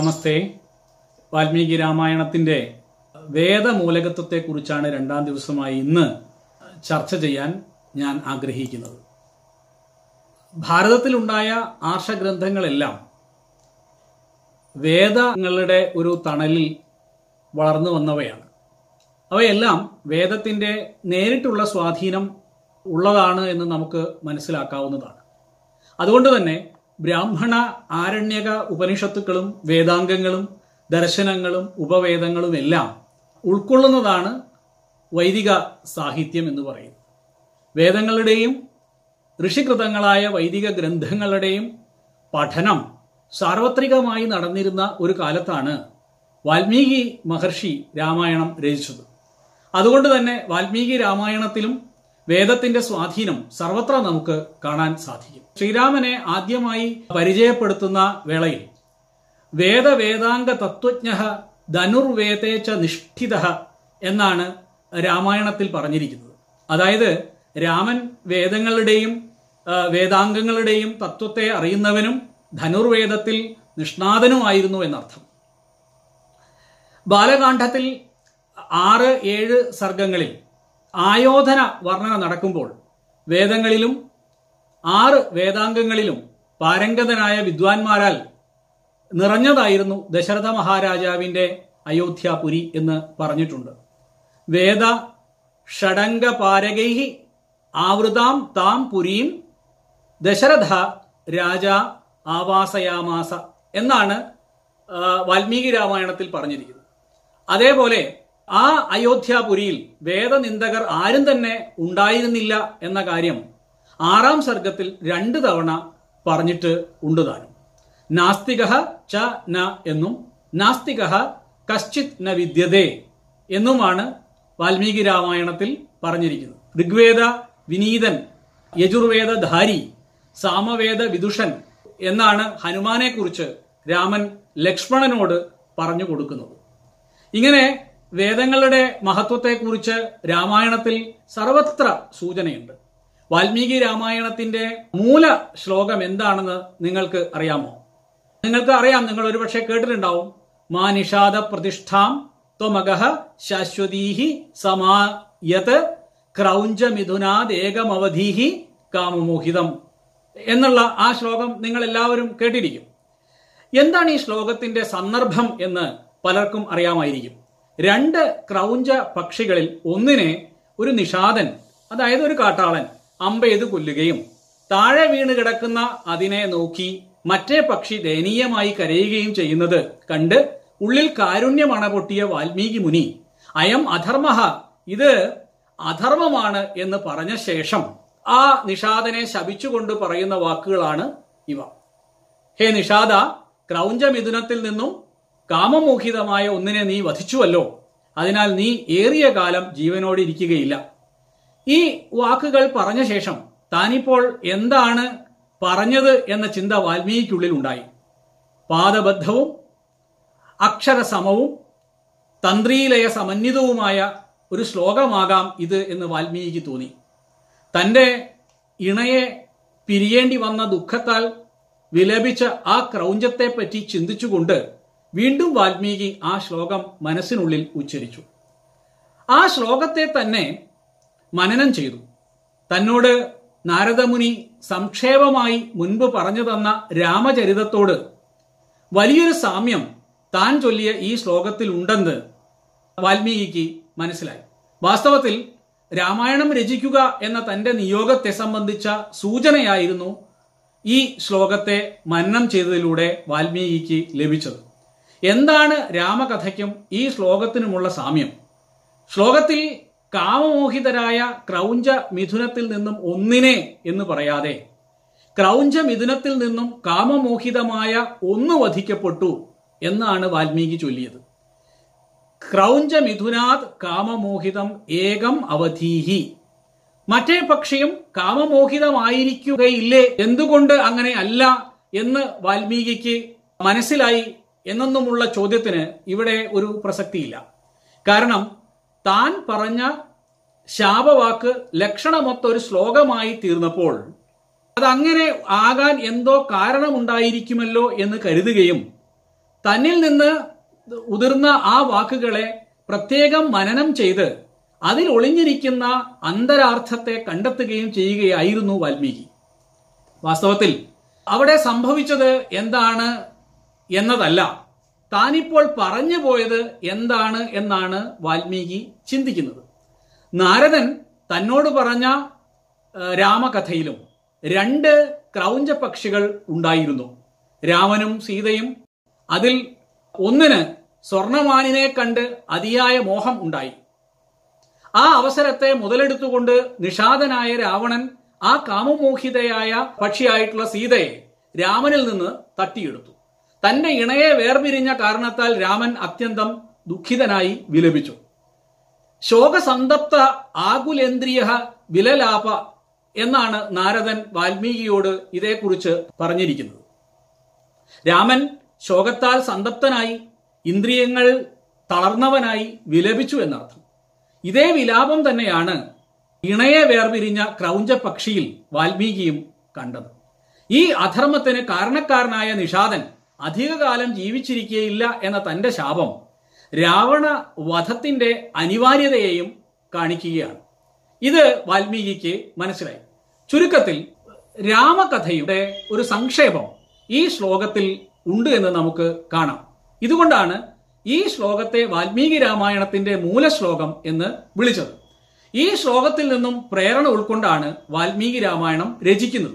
നമസ്തേ. വാൽമീകി രാമായണത്തിന്റെ വേദമൂലകത്വത്തെക്കുറിച്ചാണ് രണ്ടാം ദിവസമായി ഇന്ന് ചർച്ച ചെയ്യാൻ ഞാൻ ആഗ്രഹിക്കുന്നത്. ഭാരതത്തിലുണ്ടായ ആർഷഗ്രന്ഥങ്ങളെല്ലാം വേദങ്ങളുടെ ഒരു തണലിൽ വളർന്നു വന്നവയാണ്. അവയെല്ലാം വേദത്തിന്റെ നേരിട്ടുള്ള സ്വാധീനം ഉള്ളതാണ് എന്ന് നമുക്ക് മനസ്സിലാക്കാവുന്നതാണ്. അതുകൊണ്ട് തന്നെ ബ്രാഹ്മണ ആരണ്യക ഉപനിഷത്തുക്കളും വേദാംഗങ്ങളും ദർശനങ്ങളും ഉപവേദങ്ങളും എല്ലാം ഉൾക്കൊള്ളുന്നതാണ് വൈദിക സാഹിത്യം എന്ന് പറയുന്നത്. വേദങ്ങളുടെയും ഋഷികൃതങ്ങളായ വൈദിക ഗ്രന്ഥങ്ങളുടെയും പഠനം സാർവത്രികമായി നടന്നിരുന്ന ഒരു കാലത്താണ് വാൽമീകി മഹർഷി രാമായണം രചിച്ചത്. അതുകൊണ്ട് തന്നെ വാൽമീകി രാമായണത്തിലും വേദത്തിന്റെ സ്വാധീനം സർവത്ര നമുക്ക് കാണാൻ സാധിക്കും. ശ്രീരാമനെ ആദ്യമായി പരിചയപ്പെടുത്തുന്ന വേളയിൽ വേദവേദാംഗ തത്വജ്ഞ ധനുർവേദേച്ച നിഷ്ഠിത എന്നാണ് രാമായണത്തിൽ പറഞ്ഞിരിക്കുന്നത്. അതായത് രാമൻ വേദങ്ങളുടെയും വേദാംഗങ്ങളുടെയും തത്വത്തെ അറിയുന്നവനും ധനുർവേദത്തിൽ നിഷ്ണാതനുമായിരുന്നു എന്നർത്ഥം. ബാലകാന്ഡത്തിൽ ആറ് ഏഴ് സർഗങ്ങളിൽ ആയോധന വർണന നടക്കുമ്പോൾ വേദങ്ങളിലും ആറ് വേദാംഗങ്ങളിലും പാരംഗതനായ വിദ്വാൻമാരാൽ നിറഞ്ഞതായിരുന്നു ദശരഥ മഹാരാജാവിന്റെ അയോധ്യാപുരി എന്ന് പറഞ്ഞിട്ടുണ്ട്. വേദ ഷടംഗ പാരകൈഹി ആവൃതാം താം പുരീം ദശരഥ രാജ ആവാസയാമാസ എന്നാണ് വാൽമീകി രാമായണത്തിൽ പറഞ്ഞിരിക്കുന്നത്. അതേപോലെ ആ അയോധ്യാപുരിയിൽ വേദനിന്ദകർ ആരും തന്നെ ഉണ്ടായിരുന്നില്ല എന്ന കാര്യം ആറാം സർഗത്തിൽ രണ്ട് തവണ പറഞ്ഞിട്ട് ഉണ്ട് നാസ്തിക ച ന എന്നും നാസ്തിക കശ്ചിത് ന വിദ്യതേ എന്നുമാണ് വാൽമീകി രാമായണത്തിൽ പറഞ്ഞിരിക്കുന്നത്. ഋഗ്വേദ വിനീതൻ യജുർവേദ ധാരി സാമവേദ വിദുഷൻ എന്നാണ് ഹനുമാനെ കുറിച്ച് രാമൻ ലക്ഷ്മണനോട് പറഞ്ഞു കൊടുക്കുന്നത്. ഇങ്ങനെ വേദങ്ങളുടെ മഹത്വത്തെക്കുറിച്ച് രാമായണത്തിൽ സർവത്ര സൂചനയുണ്ട്. വാൽമീകി രാമായണത്തിന്റെ മൂല ശ്ലോകം എന്താണെന്ന് നിങ്ങൾക്ക് അറിയാമോ? നിങ്ങൾക്ക് അറിയാം നിങ്ങൾ ഒരുപക്ഷെ കേട്ടിട്ടുണ്ടാവും. മാ നിഷാദ പ്രതിഷ്ഠാം ത്വമകഹ ശാശ്വതീഹി സമായത് ക്രൗഞ്ച മിഥുനാദേകമവധീഹി കാമമോഹിതം എന്നുള്ള ആ ശ്ലോകം നിങ്ങൾ എല്ലാവരും കേട്ടിരിക്കും. എന്താണ് ഈ ശ്ലോകത്തിന്റെ സന്ദർഭം എന്ന് പലർക്കും അറിയാമായിരിക്കും. രണ്ട് ക്രൗഞ്ച പക്ഷികളിൽ ഒന്നിനെ ഒരു നിഷാദൻ അതായത് ഒരു കാട്ടാളൻ അമ്പെയ്ത് കൊല്ലുകയും താഴെ വീണ് കിടക്കുന്ന അതിനെ നോക്കി മറ്റേ പക്ഷി ദയനീയമായി കരയുകയും ചെയ്യുന്നത് കണ്ട് ഉള്ളിൽ കാരുണ്യമണ പൊട്ടിയ വാൽമീകി മുനി അയം അധർമ്മ ഇത് അധർമ്മമാണ് എന്ന് പറഞ്ഞ ശേഷം ആ നിഷാദനെ ശപിച്ചുകൊണ്ട് പറയുന്ന വാക്കുകളാണ് ഇവ. ഹേ നിഷാദ ക്രൗഞ്ച മിഥുനത്തിൽ നിന്നും കാമമോഹിതമായ ഒന്നിനെ നീ വധിച്ചുവല്ലോ. അതിനാൽ നീ ഏറിയ കാലം ജീവനോടെ ഇരിക്കുകയില്ല ഈ വാക്കുകൾ പറഞ്ഞ ശേഷം താനിപ്പോൾ എന്താണ് പറഞ്ഞത് എന്ന ചിന്ത വാൽമീകിക്കുള്ളിൽ ഉണ്ടായി. പാദബദ്ധവും അക്ഷരസമവും തന്ത്രീലയ സമന്വിതവുമായ ഒരു ശ്ലോകമാകാം ഇത് എന്ന് വാൽമീകിക്ക് തോന്നി. തന്റെ ഇണയെ പിരിയേണ്ടി വന്ന ദുഃഖത്താൽ വിലപിച്ച ആ ക്രൗഞ്ചത്തെപ്പറ്റി ചിന്തിച്ചുകൊണ്ട് വീണ്ടും വാൽമീകി ആ ശ്ലോകം മനസ്സിനുള്ളിൽ ഉച്ചരിച്ചു. ആ ശ്ലോകത്തെ തന്നെ മനനം ചെയ്തു. തന്നോട് നാരദമുനി സംക്ഷേപമായി മുൻപ് പറഞ്ഞു തന്ന രാമചരിതത്തോട് വലിയൊരു സാമ്യം താൻ ചൊല്ലിയ ഈ ശ്ലോകത്തിൽ ഉണ്ടെന്ന് വാൽമീകിക്ക് മനസ്സിലായി. വാസ്തവത്തിൽ രാമായണം രചിക്കുക എന്ന തന്റെ നിയോഗത്തെ സംബന്ധിച്ച സൂചനയായിരുന്നു ഈ ശ്ലോകത്തെ മനനം ചെയ്തതിലൂടെ വാൽമീകിക്ക് ലഭിച്ചത്. എന്താണ് രാമകഥയ്ക്കും ഈ ശ്ലോകത്തിനുമുള്ള സാമ്യം? ശ്ലോകത്തിൽ കാമമോഹിതരായ ക്രൗഞ്ച മിഥുനത്തിൽ നിന്നും ഒന്നിനെ എന്ന് പറയാതെ ക്രൗഞ്ച മിഥുനത്തിൽ നിന്നും കാമമോഹിതമായ ഒന്ന് വധിക്കപ്പെട്ടു എന്നാണ് വാൽമീകി ചൊല്ലിയത്. ക്രൗഞ്ച മിഥുനാത് കാമമോഹിതം ഏകം അവധീഹി. മറ്റേ പക്ഷിയും കാമമോഹിതമായിരിക്കുകയില്ലേ? എന്തുകൊണ്ട് അങ്ങനെ അല്ല എന്ന് വാൽമീകിക്ക് മനസ്സിലായി എന്നൊന്നുമുള്ള ചോദ്യത്തിന് ഇവിടെ ഒരു പ്രസക്തിയില്ല. കാരണം താൻ പറഞ്ഞ ശാപവാക്ക് ലക്ഷണമൊത്ത ഒരു ശ്ലോകമായി തീർന്നപ്പോൾ അതങ്ങനെ ആകാൻ എന്തോ കാരണമുണ്ടായിരിക്കുമല്ലോ എന്ന് കരുതുകയും തന്നിൽ നിന്ന് ഉതിർന്ന ആ വാക്കുകളെ പ്രത്യേകം മനനം ചെയ്ത് അതിൽ ഒളിഞ്ഞിരിക്കുന്ന അന്തരാർത്ഥത്തെ കണ്ടെത്തുകയും ചെയ്യുകയായിരുന്നു വാൽമീകി. വാസ്തവത്തിൽ അവിടെ സംഭവിച്ചത് എന്താണ് എന്നതല്ല. താനിപ്പോൾ പറഞ്ഞു പോയത് എന്താണ് എന്നാണ് വാൽമീകി ചിന്തിക്കുന്നത്. നാരദൻ തന്നോട് പറഞ്ഞ രാമകഥയിലും രണ്ട് ക്രൗഞ്ച പക്ഷികൾ ഉണ്ടായിരുന്നു. രാമനും സീതയും അതിൽ ഒന്നിന് സ്വർണമാനിനെ കണ്ട് അതിയായ മോഹം ഉണ്ടായി. ആ അവസരത്തെ മുതലെടുത്തുകൊണ്ട് നിഷാദനായ രാവണൻ ആ കാമമോഹിതയായ പക്ഷിയായിട്ടുള്ള സീതയെ രാമനിൽ നിന്ന് തട്ടിയെടുത്തു. തന്റെ ഇണയെ വേർപിരിഞ്ഞ കാരണത്താൽ രാമൻ അത്യന്തം ദുഃഖിതനായി വിലപിച്ചു. ശോകസന്തപ്ത ആകുലേന്ദ്രിയ വിലലാപ എന്നാണ് നാരദൻ വാൽമീകിയോട് ഇതേക്കുറിച്ച് പറഞ്ഞിരിക്കുന്നത്. രാമൻ ശോകത്താൽ സന്തപ്തനായി ഇന്ദ്രിയങ്ങൾ തളർന്നവനായി വിലപിച്ചു എന്നർത്ഥം. ഇതേ വിലാപം തന്നെയാണ് ഇണയെ വേർപിരിഞ്ഞ ക്രൗഞ്ച പക്ഷിയിൽ വാൽമീകിയും കണ്ടത്. ഈ അധർമ്മത്തിന് കാരണക്കാരനായ നിഷാദൻ അധികകാലം ജീവിച്ചിരിക്കുകയില്ല എന്ന തന്റെ ശാപം രാവണ വധത്തിന്റെ അനിവാര്യതയെയും കാണിക്കുകയാണ്. ഇത് വാൽമീകിക്ക് മനസ്സിലായി. ചുരുക്കത്തിൽ രാമകഥയുടെ ഒരു സംക്ഷേപം ഈ ശ്ലോകത്തിൽ ഉണ്ട് എന്ന് നമുക്ക് കാണാം. ഇതുകൊണ്ടാണ് ഈ ശ്ലോകത്തെ വാൽമീകി രാമായണത്തിന്റെ മൂലശ്ലോകം എന്ന് വിളിച്ചത്. ഈ ശ്ലോകത്തിൽ നിന്നും പ്രേരണ ഉൾക്കൊണ്ടാണ് വാൽമീകി രാമായണം രചിക്കുന്നത്.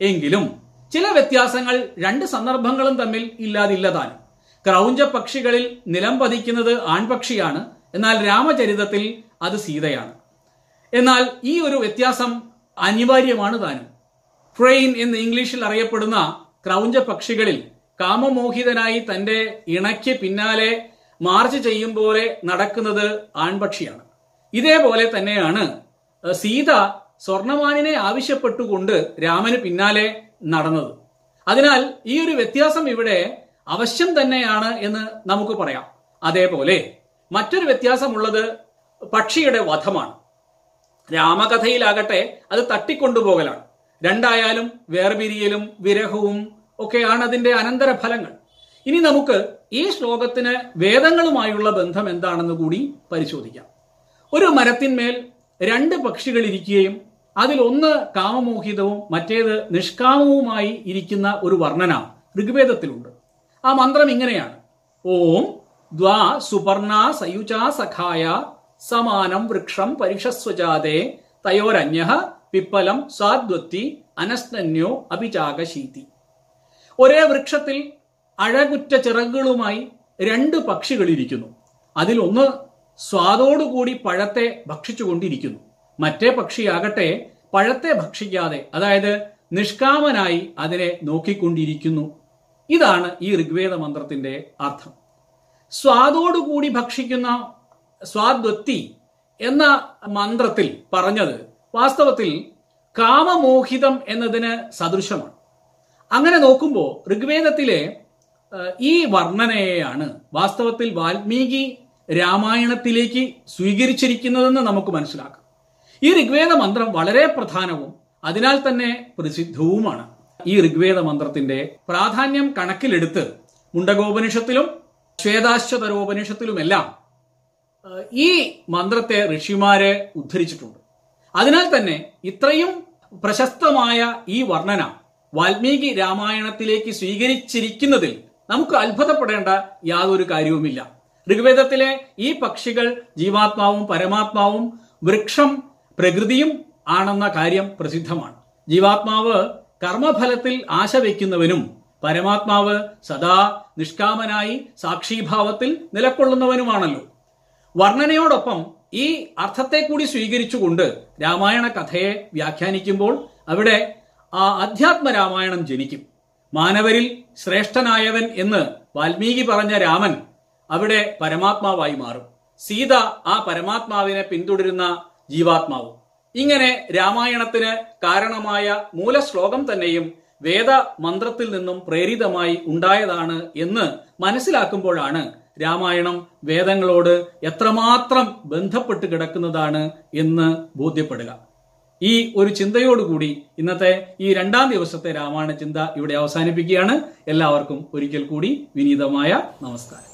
എങ്കിലും ചില വ്യത്യാസങ്ങൾ രണ്ട് സന്ദർഭങ്ങളും തമ്മിൽ ഇല്ലാതില്ലതാനും. ക്രൗഞ്ച പക്ഷികളിൽ നിലം പതിക്കുന്നത് ആൺപക്ഷിയാണ് എന്നാൽ രാമചരിതത്തിൽ അത് സീതയാണ്. എന്നാൽ ഈ ഒരു വ്യത്യാസം അനിവാര്യമാണ് താനും. ഫ്രെയിൻ എന്ന് ഇംഗ്ലീഷിൽ അറിയപ്പെടുന്ന ക്രൗഞ്ച പക്ഷികളിൽ കാമമോഹിതനായി തന്റെ ഇണയ്ക്ക് പിന്നാലെ മാർച്ച് ചെയ്യും പോലെ നടക്കുന്നത് ആൺപക്ഷിയാണ്. ഇതേപോലെ തന്നെയാണ് സീത സ്വർണമാനിനെ ആവശ്യപ്പെട്ടുകൊണ്ട് രാമന് പിന്നാലെ നടന്നത്. അതിനാൽ ഈ ഒരു വ്യത്യാസം ഇവിടെ അവശ്യം തന്നെയാണ് എന്ന് നമുക്ക് പറയാം. അതേപോലെ മറ്റൊരു വ്യത്യാസമുള്ളത് പക്ഷിയുടെ വധമാണ്. രാമകഥയിലാകട്ടെ അത് തട്ടിക്കൊണ്ടുപോകലാണ്. രണ്ടായാലും വേർപിരിയലും വിരഹവും ഒക്കെയാണ് അതിന്റെ അനന്തര ഫലങ്ങൾ ഇനി നമുക്ക് ഈ ശ്ലോകത്തിന് വേദങ്ങളുമായുള്ള ബന്ധം എന്താണെന്ന് കൂടി പരിശോധിക്കാം. ഒരു മരത്തിന്മേൽ രണ്ട് പക്ഷികൾ ഇരിക്കുകയും അതിൽ ഒന്ന് കാമമോഹിതവും മറ്റേത് നിഷ്കാമവുമായി ഇരിക്കുന്ന ഒരു വർണന ഋഗ്വേദത്തിലുണ്ട്. ആ മന്ത്രം ഇങ്ങനെയാണ്. ഓം ദ്വാ സുപർണ സയുചാ സഖായ സമാനം വൃക്ഷം പരിഷസ്വജാതേ തയോരന്യ പിപ്പലം സ്വാദ്വത്തി അനസ്തന്യോ അഭിചാകശീതി ഒരേ വൃക്ഷത്തിൽ അഴകുറ്റ ചിറകുകളുമായി രണ്ട് പക്ഷികളിരിക്കുന്നു. അതിലൊന്ന് സ്വാദോടുകൂടി പഴത്തെ ഭക്ഷിച്ചുകൊണ്ടിരിക്കുന്നു. മറ്റേ പക്ഷിയാകട്ടെ പഴത്തെ ഭക്ഷിക്കാതെ അതായത് നിഷ്കാമനായി അതിനെ നോക്കിക്കൊണ്ടിരിക്കുന്നു. ഇതാണ് ഈ ഋഗ്വേദ മന്ത്രത്തിന്റെ അർത്ഥം. സ്വാദോടുകൂടി ഭക്ഷിക്കുന്ന സ്വാദ്വത്തി എന്ന മന്ത്രത്തിൽ പറഞ്ഞത് വാസ്തവത്തിൽ കാമമോഹിതം എന്നതിന് സദൃശമാണ്. അങ്ങനെ നോക്കുമ്പോൾ ഋഗ്വേദത്തിലെ ഈ വർണനയെയാണ് വാസ്തവത്തിൽ വാൽമീകി രാമായണത്തിലേക്ക് സ്വീകരിച്ചിരിക്കുന്നതെന്ന് നമുക്ക് മനസ്സിലാക്കാം. ഈ ഋഗ്വേദ മന്ത്രം വളരെ പ്രധാനവും അതിനാൽ തന്നെ പ്രസിദ്ധവുമാണ്. ഈ ഋഗ്വേദ മന്ത്രത്തിന്റെ പ്രാധാന്യം കണക്കിലെടുത്ത് മുണ്ടകോപനിഷത്തിലും ശ്വേതാശ്വതരോപനിഷത്തിലുമെല്ലാം ഈ മന്ത്രത്തെ ഋഷിമാരെ ഉദ്ധരിച്ചിട്ടുണ്ട്. അതിനാൽ തന്നെ ഇത്രയും പ്രശസ്തമായ ഈ വർണന വാൽമീകി രാമായണത്തിലേക്ക് സ്വീകരിച്ചിരിക്കുന്നതിൽ നമുക്ക് അത്ഭുതപ്പെടേണ്ട യാതൊരു കാര്യവുമില്ല. ഋഗ്വേദത്തിലെ ഈ പക്ഷികൾ ജീവാത്മാവും പരമാത്മാവും വൃക്ഷം പ്രകൃതിയും ആണെന്ന കാര്യം പ്രസിദ്ധമാണ്. ജീവാത്മാവ് കർമ്മഫലത്തിൽ ആശ വയ്ക്കുന്നവനും പരമാത്മാവ് സദാ നിഷ്കാമനായി സാക്ഷീഭാവത്തിൽ നിലകൊള്ളുന്നവനുമാണല്ലോ വർണനയോടൊപ്പം ഈ അർത്ഥത്തെ കൂടി സ്വീകരിച്ചുകൊണ്ട് രാമായണ കഥയെ വ്യാഖ്യാനിക്കുമ്പോൾ അവിടെ ആ അധ്യാത്മ രാമായണം ജനിക്കും. മാനവരിൽ ശ്രേഷ്ഠനായവൻ എന്ന് വാൽമീകി പറഞ്ഞ രാമൻ അവിടെ പരമാത്മാവായി മാറും. സീത ആ പരമാത്മാവിനെ പിന്തുടരുന്ന ജീവാത്മാവും. ഇങ്ങനെ രാമായണത്തിന് കാരണമായ മൂലശ്ലോകം തന്നെയും വേദ മന്ത്രത്തിൽ നിന്നും പ്രേരിതമായി ഉണ്ടായതാണ് എന്ന് മനസ്സിലാക്കുമ്പോഴാണ് രാമായണം വേദങ്ങളോട് എത്രമാത്രം ബന്ധപ്പെട്ട് കിടക്കുന്നതാണ് എന്ന് ബോധ്യപ്പെടുക. ഈ ഒരു ചിന്തയോടുകൂടി ഇന്നത്തെ ഈ രണ്ടാം ദിവസത്തെ രാമായണ ചിന്ത ഇവിടെ അവസാനിപ്പിക്കുകയാണ്. എല്ലാവർക്കും ഒരിക്കൽ കൂടി വിനീതമായ നമസ്കാരം.